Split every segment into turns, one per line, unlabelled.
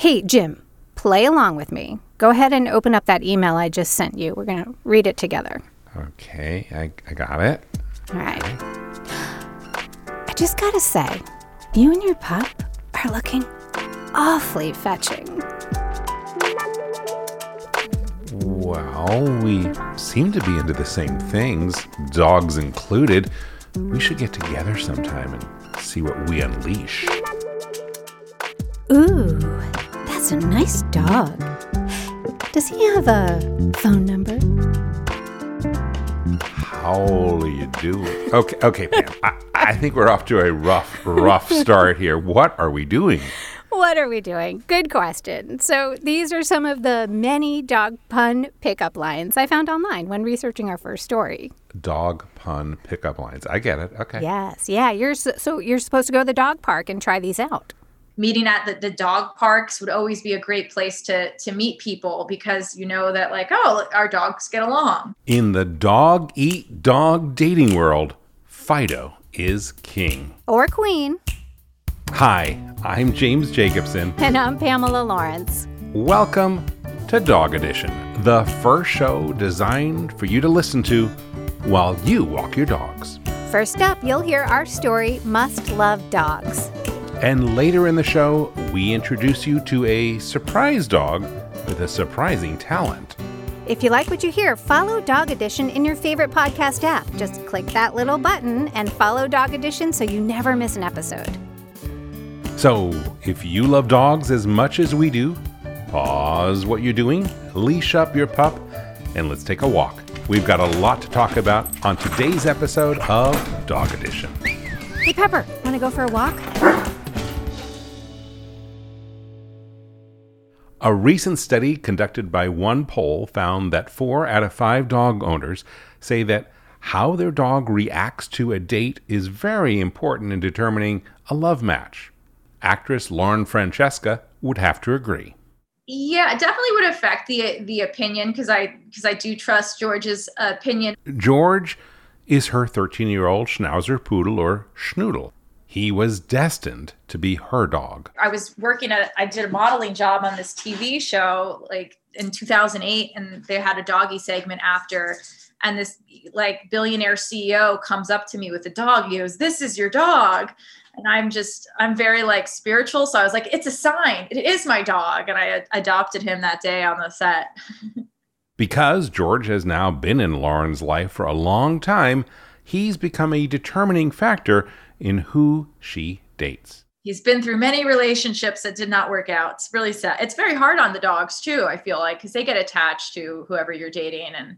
Hey, Jim, play along with me. Go ahead and open up that email I just sent you. We're going to read it together.
Okay, I, I got it.
All right. I just got to say, you and your pup are looking awfully fetching.
Well, we seem to be into the same things, dogs included. We should get together sometime and see what we unleash.
Ooh, a nice dog. Does he have a phone number?
How do you do? Okay, okay, Pam. I, I think we're off to a rough, rough start here. What are we doing?
What are we doing? Good question. So, these are some of the many dog pun pickup lines I found online when researching our first story.
Dog pun pickup lines. I get it. Okay.
Yes, yeah. You're so you're supposed to go to the dog park and try these out.
Meeting at the, the dog parks would always be a great place to to meet people because you know that like oh our dogs get along
In the dog eat dog dating world, Fido is king.
Or queen.
Hi, I'm James Jacobson.
And I'm Pamela Lawrence.
Welcome to Dog Edition, the first show designed for you to listen to while you walk your dogs.
First up, you'll hear our story, Must Love Dogs.
And later in the show, we introduce you to a surprise dog with a surprising talent.
If you like what you hear, follow Dog Edition in your favorite podcast app. Just click that little button and follow Dog Edition so you never miss an episode.
So, if you love dogs as much as we do, pause what you're doing, leash up your pup, and let's take a walk. We've got a lot to talk about on today's episode of Dog Edition.
Hey, Pepper, want to go for a walk?
A recent study conducted by OnePoll found that four out of five dog owners say that how their dog reacts to a date is very important in determining a love match. Actress Lauren Francesca would have to agree.
yeah it definitely would affect the the opinion because i because i do trust george's opinion
George is her 13 year old Schnauzer Poodle or Schnoodle. He was destined to be her dog.
i was working at i did a modeling job on this tv show like in 2008 and they had a doggy segment after. And this like billionaire ceo comes up to me with a dog. He goes this is your dog. And i'm just i'm very like spiritual. So i was like it's a sign. It is my dog. And i ad- adopted him that day on the set.
Because George has now been in Lauren's life for a long time, he's become a determining factor in who she dates.
he's been through many relationships that did not work out it's really sad it's very hard on the dogs too i feel like because they get attached to whoever you're dating and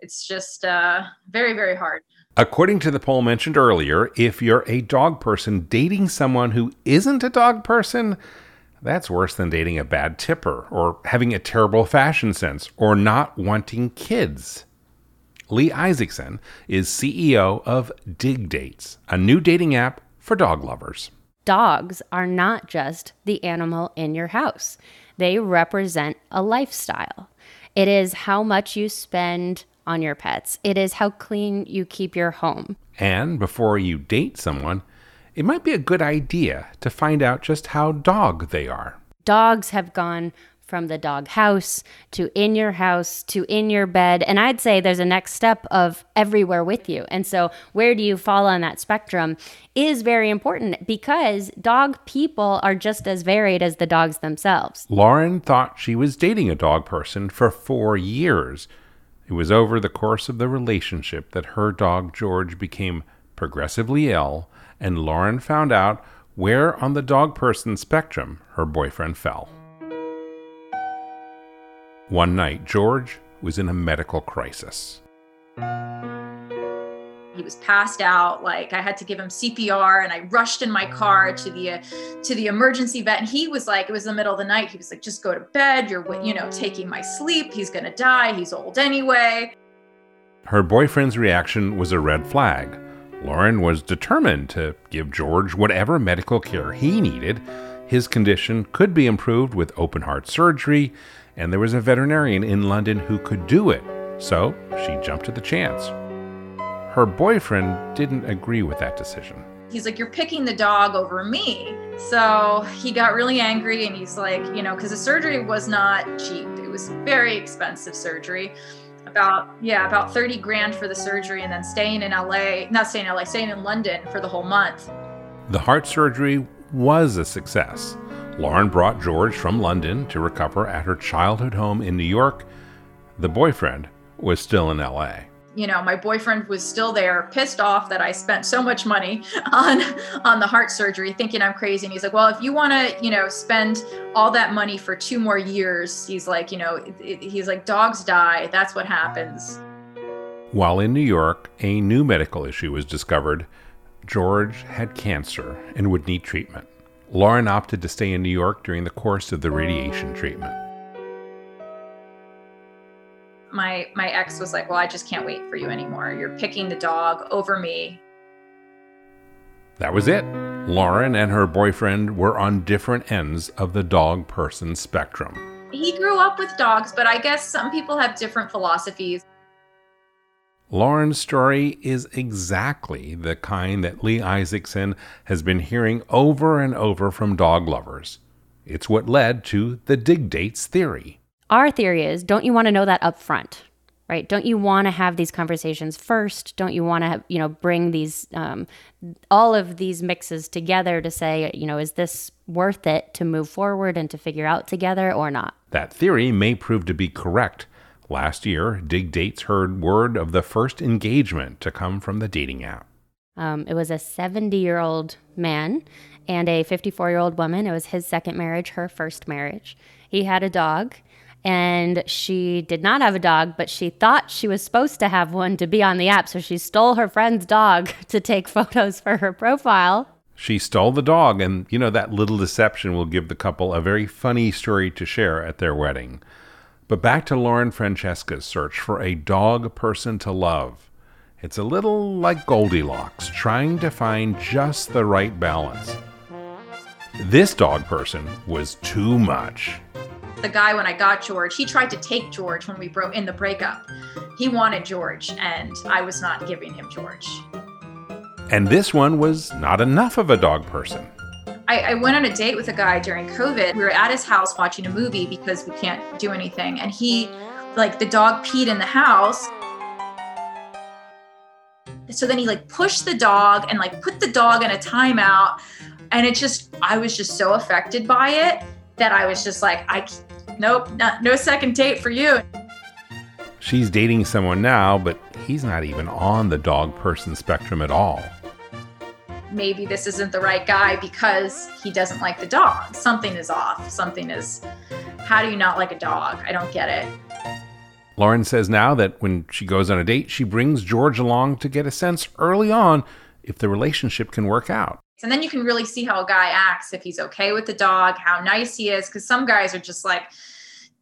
it's just uh, very very hard
According to the poll mentioned earlier, if you're a dog person dating someone who isn't a dog person, that's worse than dating a bad tipper or having a terrible fashion sense or not wanting kids. Lee Isaacson is CEO of Dig Dates, a new dating app for dog lovers.
dogs are not just the animal in your house, they represent a lifestyle. It is how much you spend on your pets, it is how clean you keep your home.
And before you date someone, it might be a good idea to find out just how dog they are.
Dogs have gone from the dog house to in your house to in your bed. And I'd say there's a next step of everywhere with you. And so, where do you fall on that spectrum is very important because dog people are just as varied as the dogs themselves.
Lauren thought she was dating a dog person for four years. It was over the course of the relationship that her dog George became progressively ill, and Lauren found out where on the dog person spectrum her boyfriend fell. One night, George was in a medical crisis.
he was passed out like i had to give him cpr and i rushed in my car to the uh, to the emergency vet and he was like it was the middle of the night he was like just go to bed you're you know taking my sleep he's gonna die he's old anyway
Her boyfriend's reaction was a red flag. Lauren was determined to give George whatever medical care he needed. His condition could be improved with open heart surgery, and there was a veterinarian in London who could do it. So she jumped at the chance. Her boyfriend didn't agree with that decision.
He's like, You're picking the dog over me. So he got really angry and he's like, You know, because the surgery was not cheap, it was very expensive surgery. About, yeah, about 30 grand for the surgery and then staying in LA, not staying in LA, staying in London for the whole month.
The heart surgery was a success. Lauren brought George from London to recover at her childhood home in New York. The boyfriend was still in LA
you know my boyfriend was still there pissed off that i spent so much money on on the heart surgery thinking i'm crazy. And he's like well if you want to you know spend all that money for two more years he's like you know he's like dogs die. That's what happens.
While in new york a new medical issue was discovered. George had cancer and would need treatment lauren opted to stay in new york during the course of the radiation treatment
my my ex was like, "Well, I just can't wait for you anymore. You're picking the dog over me."
That was it. Lauren and her boyfriend were on different ends of the dog person spectrum.
He grew up with dogs, but I guess some people have different philosophies.
Lauren's story is exactly the kind that Lee Isaacson has been hearing over and over from dog lovers. It's what led to the dig dates theory.
Our theory is don't you want to know that up front? Right? Don't you want to have these conversations first? Don't you want to, you know, bring these, um, all of these mixes together to say, you know, is this worth it to move forward and to figure out together or not?
That theory may prove to be correct. Last year, Dig Dates heard word of the first engagement to come from the dating app.
Um, it was a 70 year old man and a 54 year old woman. It was his second marriage, her first marriage. He had a dog and she did not have a dog, but she thought she was supposed to have one to be on the app. So she stole her friend's dog to take photos for her profile.
She stole the dog, and you know, that little deception will give the couple a very funny story to share at their wedding. But back to Lauren Francesca's search for a dog person to love. It's a little like Goldilocks, trying to find just the right balance. This dog person was too much
the guy when I got George, he tried to take George when we broke in the breakup. He wanted George, and I was not giving him George.
And this one was not enough of a dog person.
I, I, went on a date with a guy during COVID. We were at his house watching a movie because we can't do anything. And he, like, the dog peed in the house. So then he, like, pushed the dog and, like, put the dog in a timeout. And it just, I was just so affected by it that I was just like, I nope, not, no second date for you.
She's dating someone now, but he's not even on the dog person spectrum at all.
Maybe this isn't the right guy because he doesn't like the dog. Something is off. Something is. How do you not like a dog? I don't get it.
Lauren says now that when she goes on a date, she brings George along to get a sense early on if the relationship can work out.
And then you can really see how a guy acts if he's okay with the dog, how nice he is. Because some guys are just like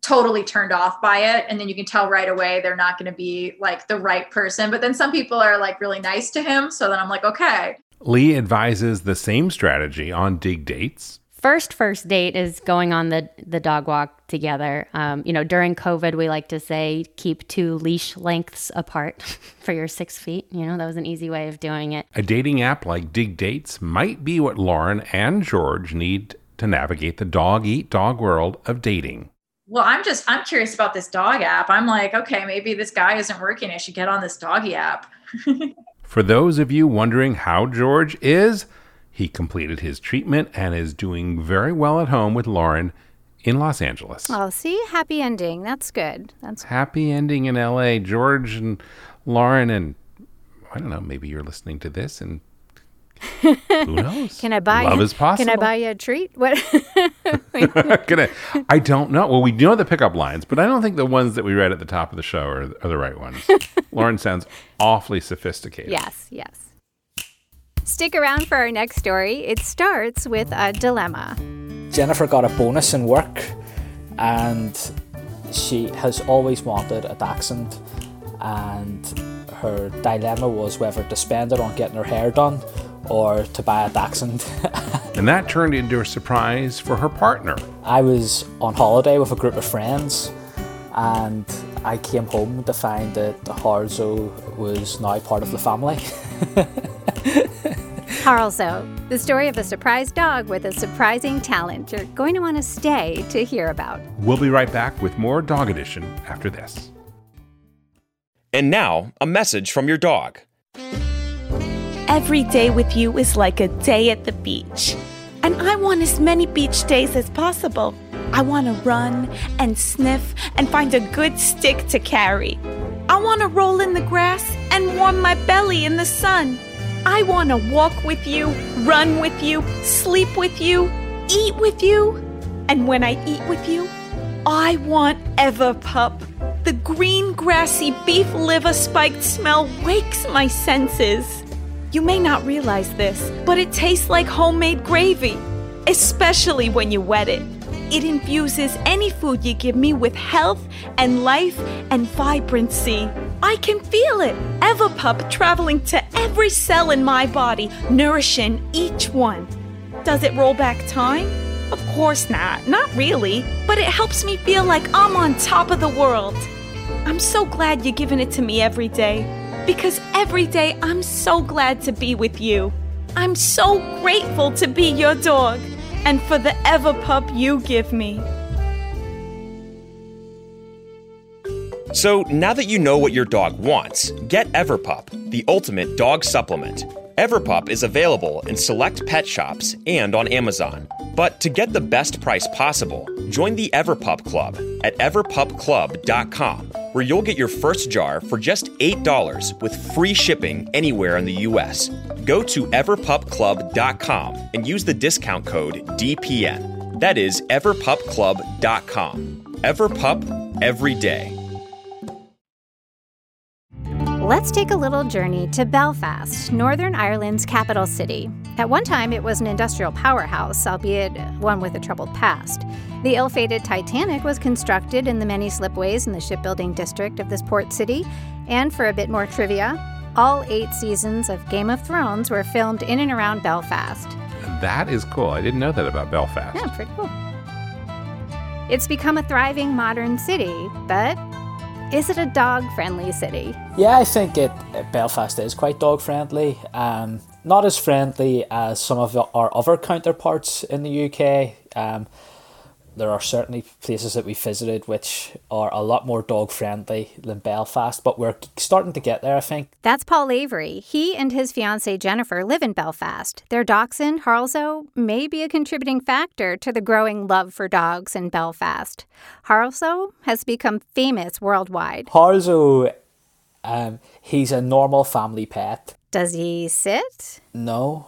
totally turned off by it. And then you can tell right away they're not going to be like the right person. But then some people are like really nice to him. So then I'm like, okay.
Lee advises the same strategy on dig dates
first first date is going on the the dog walk together. Um, you know, during COVID, we like to say keep two leash lengths apart for your six feet. You know, that was an easy way of doing it.
A dating app like Dig Dates might be what Lauren and George need to navigate the dog eat dog world of dating.
Well, I'm just I'm curious about this dog app. I'm like, okay, maybe this guy isn't working. I should get on this doggy app.
For those of you wondering how George is, he completed his treatment and is doing very well at home with Lauren in Los Angeles.
Oh, see, happy ending. That's good. That's
happy ending in LA. George and Lauren and I don't know, maybe you're listening to this and who knows?
can I buy
love
you,
is possible?
Can I buy you a treat? What?
can I, I don't know. Well, we know the pickup lines, but I don't think the ones that we read at the top of the show are, are the right ones. Lauren sounds awfully sophisticated.
Yes, yes. Stick around for our next story. It starts with a dilemma.
Jennifer got a bonus in work and she has always wanted a dachshund and her dilemma was whether to spend it on getting her hair done or to buy a dachshund.
and that turned into a surprise for her partner.
I was on holiday with a group of friends and I came home to find that the Harlso was now part of the family.
Harlso, the story of a surprise dog with a surprising talent you're going to want to stay to hear about.
We'll be right back with more Dog Edition after this.
And now, a message from your dog.
Every day with you is like a day at the beach. And I want as many beach days as possible. I want to run and sniff and find a good stick to carry. I want to roll in the grass and warm my belly in the sun. I want to walk with you, run with you, sleep with you, eat with you. And when I eat with you, I want Everpup. The green, grassy beef liver spiked smell wakes my senses. You may not realize this, but it tastes like homemade gravy, especially when you wet it. It infuses any food you give me with health and life and vibrancy. I can feel it. Everpup traveling to every cell in my body, nourishing each one. Does it roll back time? Of course not, not really, but it helps me feel like I'm on top of the world. I'm so glad you're giving it to me every day because every day I'm so glad to be with you. I'm so grateful to be your dog and for the Everpup you give me.
So now that you know what your dog wants, get Everpup, the ultimate dog supplement. Everpup is available in select pet shops and on Amazon. But to get the best price possible, join the Everpup Club at everpupclub.com, where you'll get your first jar for just $8 with free shipping anywhere in the US. Go to everpupclub.com and use the discount code DPN. That is everpupclub.com. Everpup every day.
Let's take a little journey to Belfast, Northern Ireland's capital city. At one time, it was an industrial powerhouse, albeit one with a troubled past. The ill fated Titanic was constructed in the many slipways in the shipbuilding district of this port city. And for a bit more trivia, all eight seasons of Game of Thrones were filmed in and around Belfast.
That is cool. I didn't know that about Belfast.
Yeah, pretty cool. It's become a thriving modern city, but is it a dog friendly city?
Yeah, I think it, Belfast is quite dog friendly. Um, not as friendly as some of our other counterparts in the UK. Um, there are certainly places that we visited which are a lot more dog friendly than Belfast, but we're starting to get there, I think.
That's Paul Avery. He and his fiancee Jennifer live in Belfast. Their dachshund, Harlso, may be a contributing factor to the growing love for dogs in Belfast. Harlso has become famous worldwide.
Harlso, um, he's a normal family pet.
Does he sit?
No.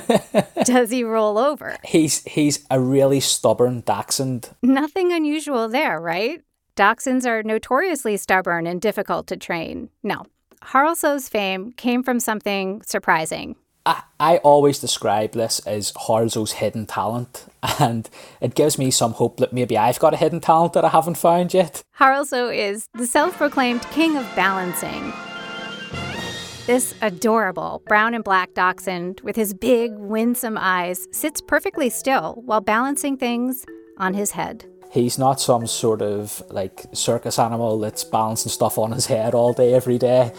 Does he roll over?
He's he's a really stubborn dachshund.
Nothing unusual there, right? Dachshunds are notoriously stubborn and difficult to train. No. Harlso's fame came from something surprising.
I, I always describe this as Harlso's hidden talent, and it gives me some hope that maybe I've got a hidden talent that I haven't found yet.
Harlso is the self proclaimed king of balancing. This adorable brown and black dachshund with his big, winsome eyes sits perfectly still while balancing things on his head.
He's not some sort of like circus animal that's balancing stuff on his head all day, every day.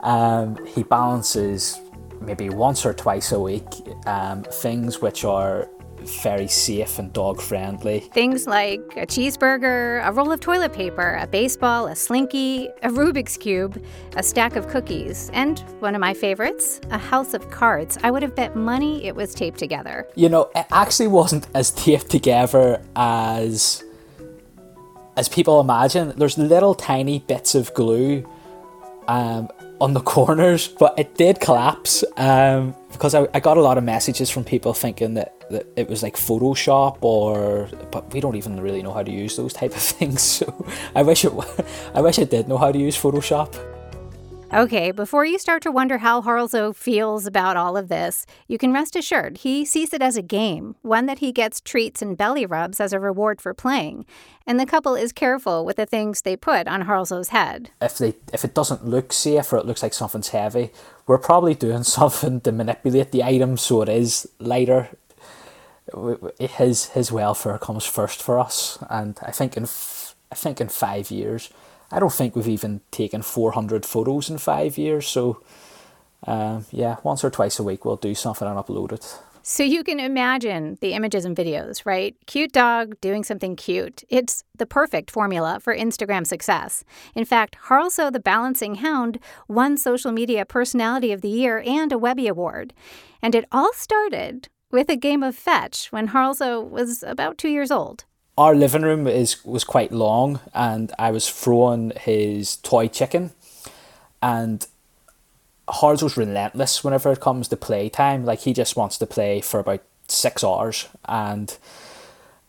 Um, he balances maybe once or twice a week um, things which are very safe and dog friendly.
Things like a cheeseburger, a roll of toilet paper, a baseball, a slinky, a Rubik's Cube, a stack of cookies, and one of my favorites, a house of cards. I would have bet money it was taped together.
You know, it actually wasn't as taped together as as people imagine. There's little tiny bits of glue um, on the corners, but it did collapse um, because I, I got a lot of messages from people thinking that, that it was like Photoshop or, but we don't even really know how to use those type of things. So I wish it, I wish I did know how to use Photoshop.
Okay, before you start to wonder how Harlso feels about all of this, you can rest assured he sees it as a game, one that he gets treats and belly rubs as a reward for playing. And the couple is careful with the things they put on Harlso's head.
If they if it doesn't look safe or it looks like something's heavy, we're probably doing something to manipulate the item so it is lighter. His his welfare comes first for us, and I think in I think in five years I don't think we've even taken 400 photos in five years, so Um, yeah, once or twice a week we'll do something and upload it.
So you can imagine the images and videos, right? Cute dog doing something cute. It's the perfect formula for Instagram success. In fact, Harlso the Balancing Hound won Social Media Personality of the Year and a Webby Award. And it all started with a game of fetch when Harlso was about two years old.
Our living room is was quite long, and I was throwing his toy chicken, and Harlso's relentless whenever it comes to playtime. Like he just wants to play for about six hours, and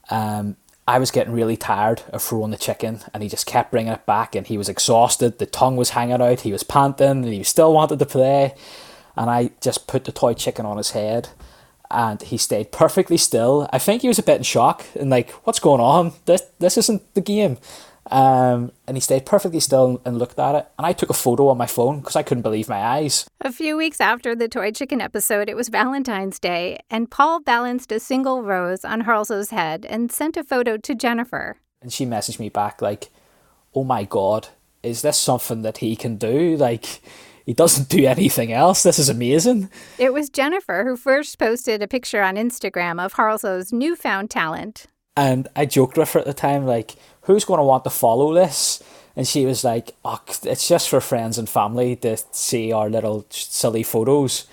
um, I was getting really tired of throwing the chicken, and he just kept bringing it back, and he was exhausted. The tongue was hanging out. He was panting, and he still wanted to play. And I just put the toy chicken on his head, and he stayed perfectly still. I think he was a bit in shock and like, what's going on? This this isn't the game. Um, and he stayed perfectly still and looked at it. And I took a photo on my phone because I couldn't believe my eyes.
A few weeks after the Toy Chicken episode, it was Valentine's Day, and Paul balanced a single rose on Harlso's head and sent a photo to Jennifer.
And she messaged me back, like, oh my God, is this something that he can do? Like, he doesn't do anything else. This is amazing.
It was Jennifer who first posted a picture on Instagram of Harlso's newfound talent.
And I joked with her at the time, like, who's going to want to follow this? And she was like, oh, it's just for friends and family to see our little silly photos.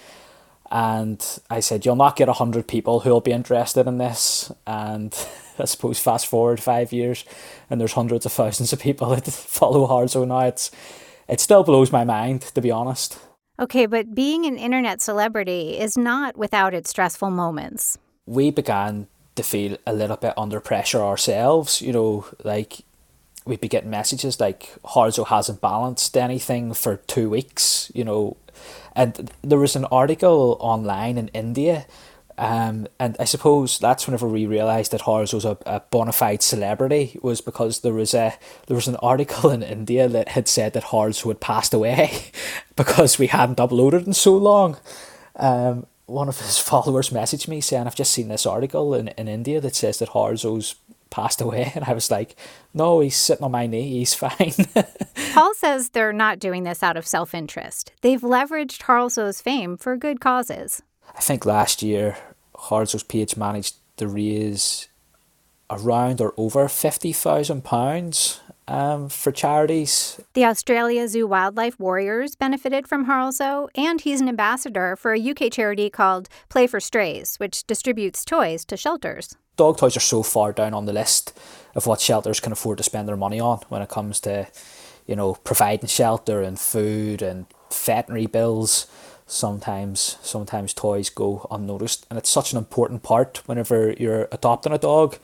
And I said, you'll not get a hundred people who'll be interested in this. And I suppose fast forward five years, and there's hundreds of thousands of people that follow Harlso now. It's it still blows my mind, to be honest.
Okay, but being an internet celebrity is not without its stressful moments.
We began to feel a little bit under pressure ourselves. You know, like we'd be getting messages like Harlso hasn't balanced anything for two weeks, you know. And there was an article online in India, um, and I suppose that's whenever we realised that Harlso was a, a bona fide celebrity was because there was a there was an article in India that had said that Harlso had passed away because we hadn't uploaded in so long. Um, one of his followers messaged me saying, I've just seen this article in, in India that says that Harlso's passed away. And I was like, no, he's sitting on my knee. He's fine.
Paul says they're not doing this out of self interest. They've leveraged Harlso's fame for good causes.
I think last year, Harlso's page managed to raise around or over £50,000 um, for charities.
The Australia Zoo Wildlife Warriors benefited from Harlso, and he's an ambassador for a UK charity called Play for Strays, which distributes toys to shelters.
Dog toys are so far down on the list of what shelters can afford to spend their money on when it comes to, you know, providing shelter and food and veterinary bills. Sometimes, sometimes toys go unnoticed, and it's such an important part whenever you're adopting a dog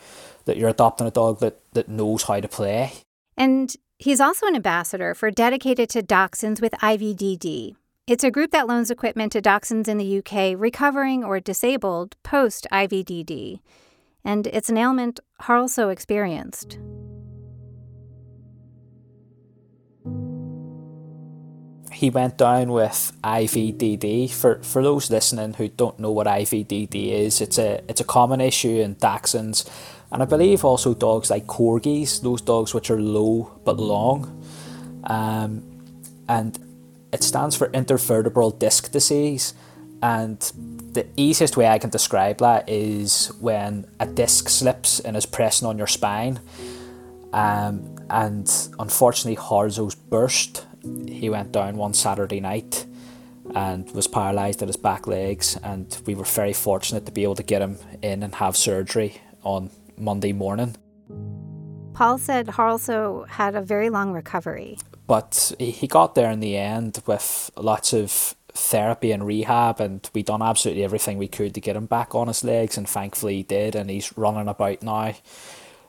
that you're adopting a dog that, that knows how to play.
And he's also an ambassador for Dedicated to Dachshunds with IVDD. It's a group that loans equipment to dachshunds in the UK recovering or disabled post IVDD. And it's an ailment Harlso experienced.
He went down with IVDD. For for those listening who don't know what IVDD is, it's a it's a common issue in dachshunds and I believe also dogs like corgis, those dogs which are low but long. Um, and it stands for intervertebral disc disease. And the easiest way I can describe that is when a disc slips and is pressing on your spine. Um, and unfortunately, Harlso's burst. He went down one Saturday night and was paralysed at his back legs. And we were very fortunate to be able to get him in and have surgery on Monday morning.
Paul said Harlso had a very long recovery.
But he got there in the end with lots of therapy and rehab, and we done absolutely everything we could to get him back on his legs, and thankfully he did, and he's running about now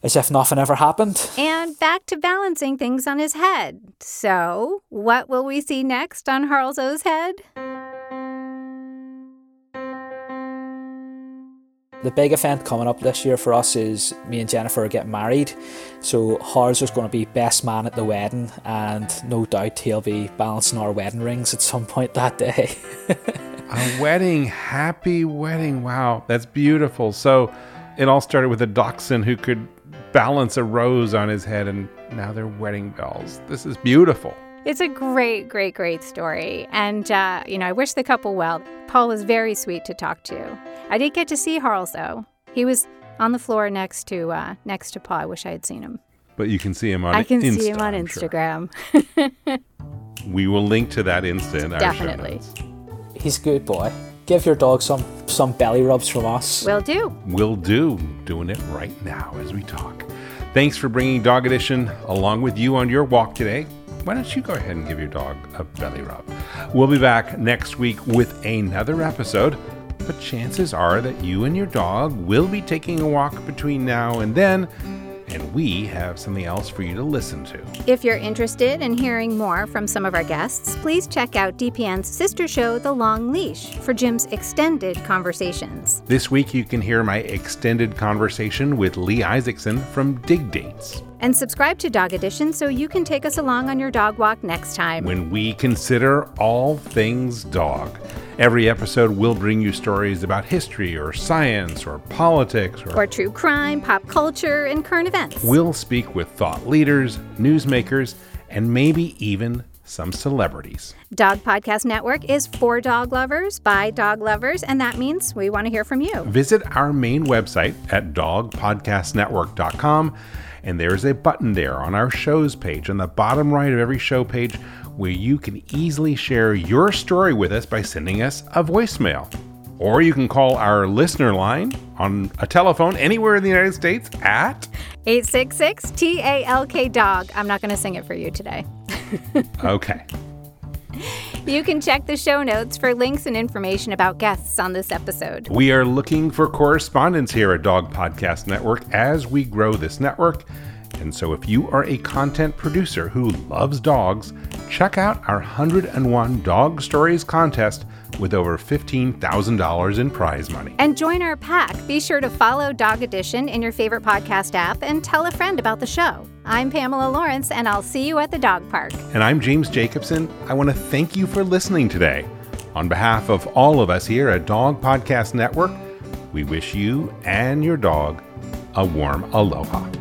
as if nothing ever happened.
And back to balancing things on his head. So, what will we see next on Harlso's head?
The big event coming up this year for us is me and Jennifer are getting married. So Harlso's going to be best man at the wedding, and no doubt he'll be balancing our wedding rings at some point that day.
a wedding, happy wedding. Wow, that's beautiful. So it all started with a dachshund who could balance a rose on his head, and now they're wedding bells. This is beautiful.
It's a great, great, great story. And, uh, you know, I wish the couple well. Paul was very sweet to talk to. I did get to see Harlso, though. He was on the floor next to uh, next to Paul. I wish I had seen him.
But you can see him on
I can
Insta,
see him on
I'm sure.
Instagram.
We will link to that instant. in our show
Definitely.
notes.
He's a good boy. Give your dog some some belly rubs from us.
Will do.
Will do. Doing it right now as we talk. Thanks for bringing Dog Edition along with you on your walk today. Why don't you go ahead and give your dog a belly rub? We'll be back next week with another episode, but chances are that you and your dog will be taking a walk between now and then, and we have something else for you to listen to.
If you're interested in hearing more from some of our guests, please check out DPN's sister show, The Long Leash, for Jim's extended conversations.
This week, you can hear my extended conversation with Lee Isaacson from Dig Dates.
And subscribe to Dog Edition so you can take us along on your dog walk next time.
when we consider all things dog. Every episode will bring you stories about history or science or politics or,
or true crime, pop culture, and current events.
we'll speak with thought leaders, newsmakers, and maybe even some celebrities.
Dog Podcast Network is for dog lovers by dog lovers, and that means we want to hear from you.
Visit our main website at dogpodcastnetwork.com and there's a button there on our shows page on the bottom right of every show page where you can easily share your story with us by sending us a voicemail. Or you can call our listener line on a telephone anywhere in the United States at
866 TALK Dog. I'm not going to sing it for you today.
okay.
You can check the show notes for links and information about guests on this episode.
We are looking for correspondence here at Dog Podcast Network as we grow this network. And so, if you are a content producer who loves dogs, check out our 101 Dog Stories contest with over $15,000 in prize money.
And join our pack. Be sure to follow Dog Edition in your favorite podcast app and tell a friend about the show. I'm Pamela Lawrence, and I'll see you at the dog park.
And I'm James Jacobson. I want to thank you for listening today. On behalf of all of us here at Dog Podcast Network, we wish you and your dog a warm aloha.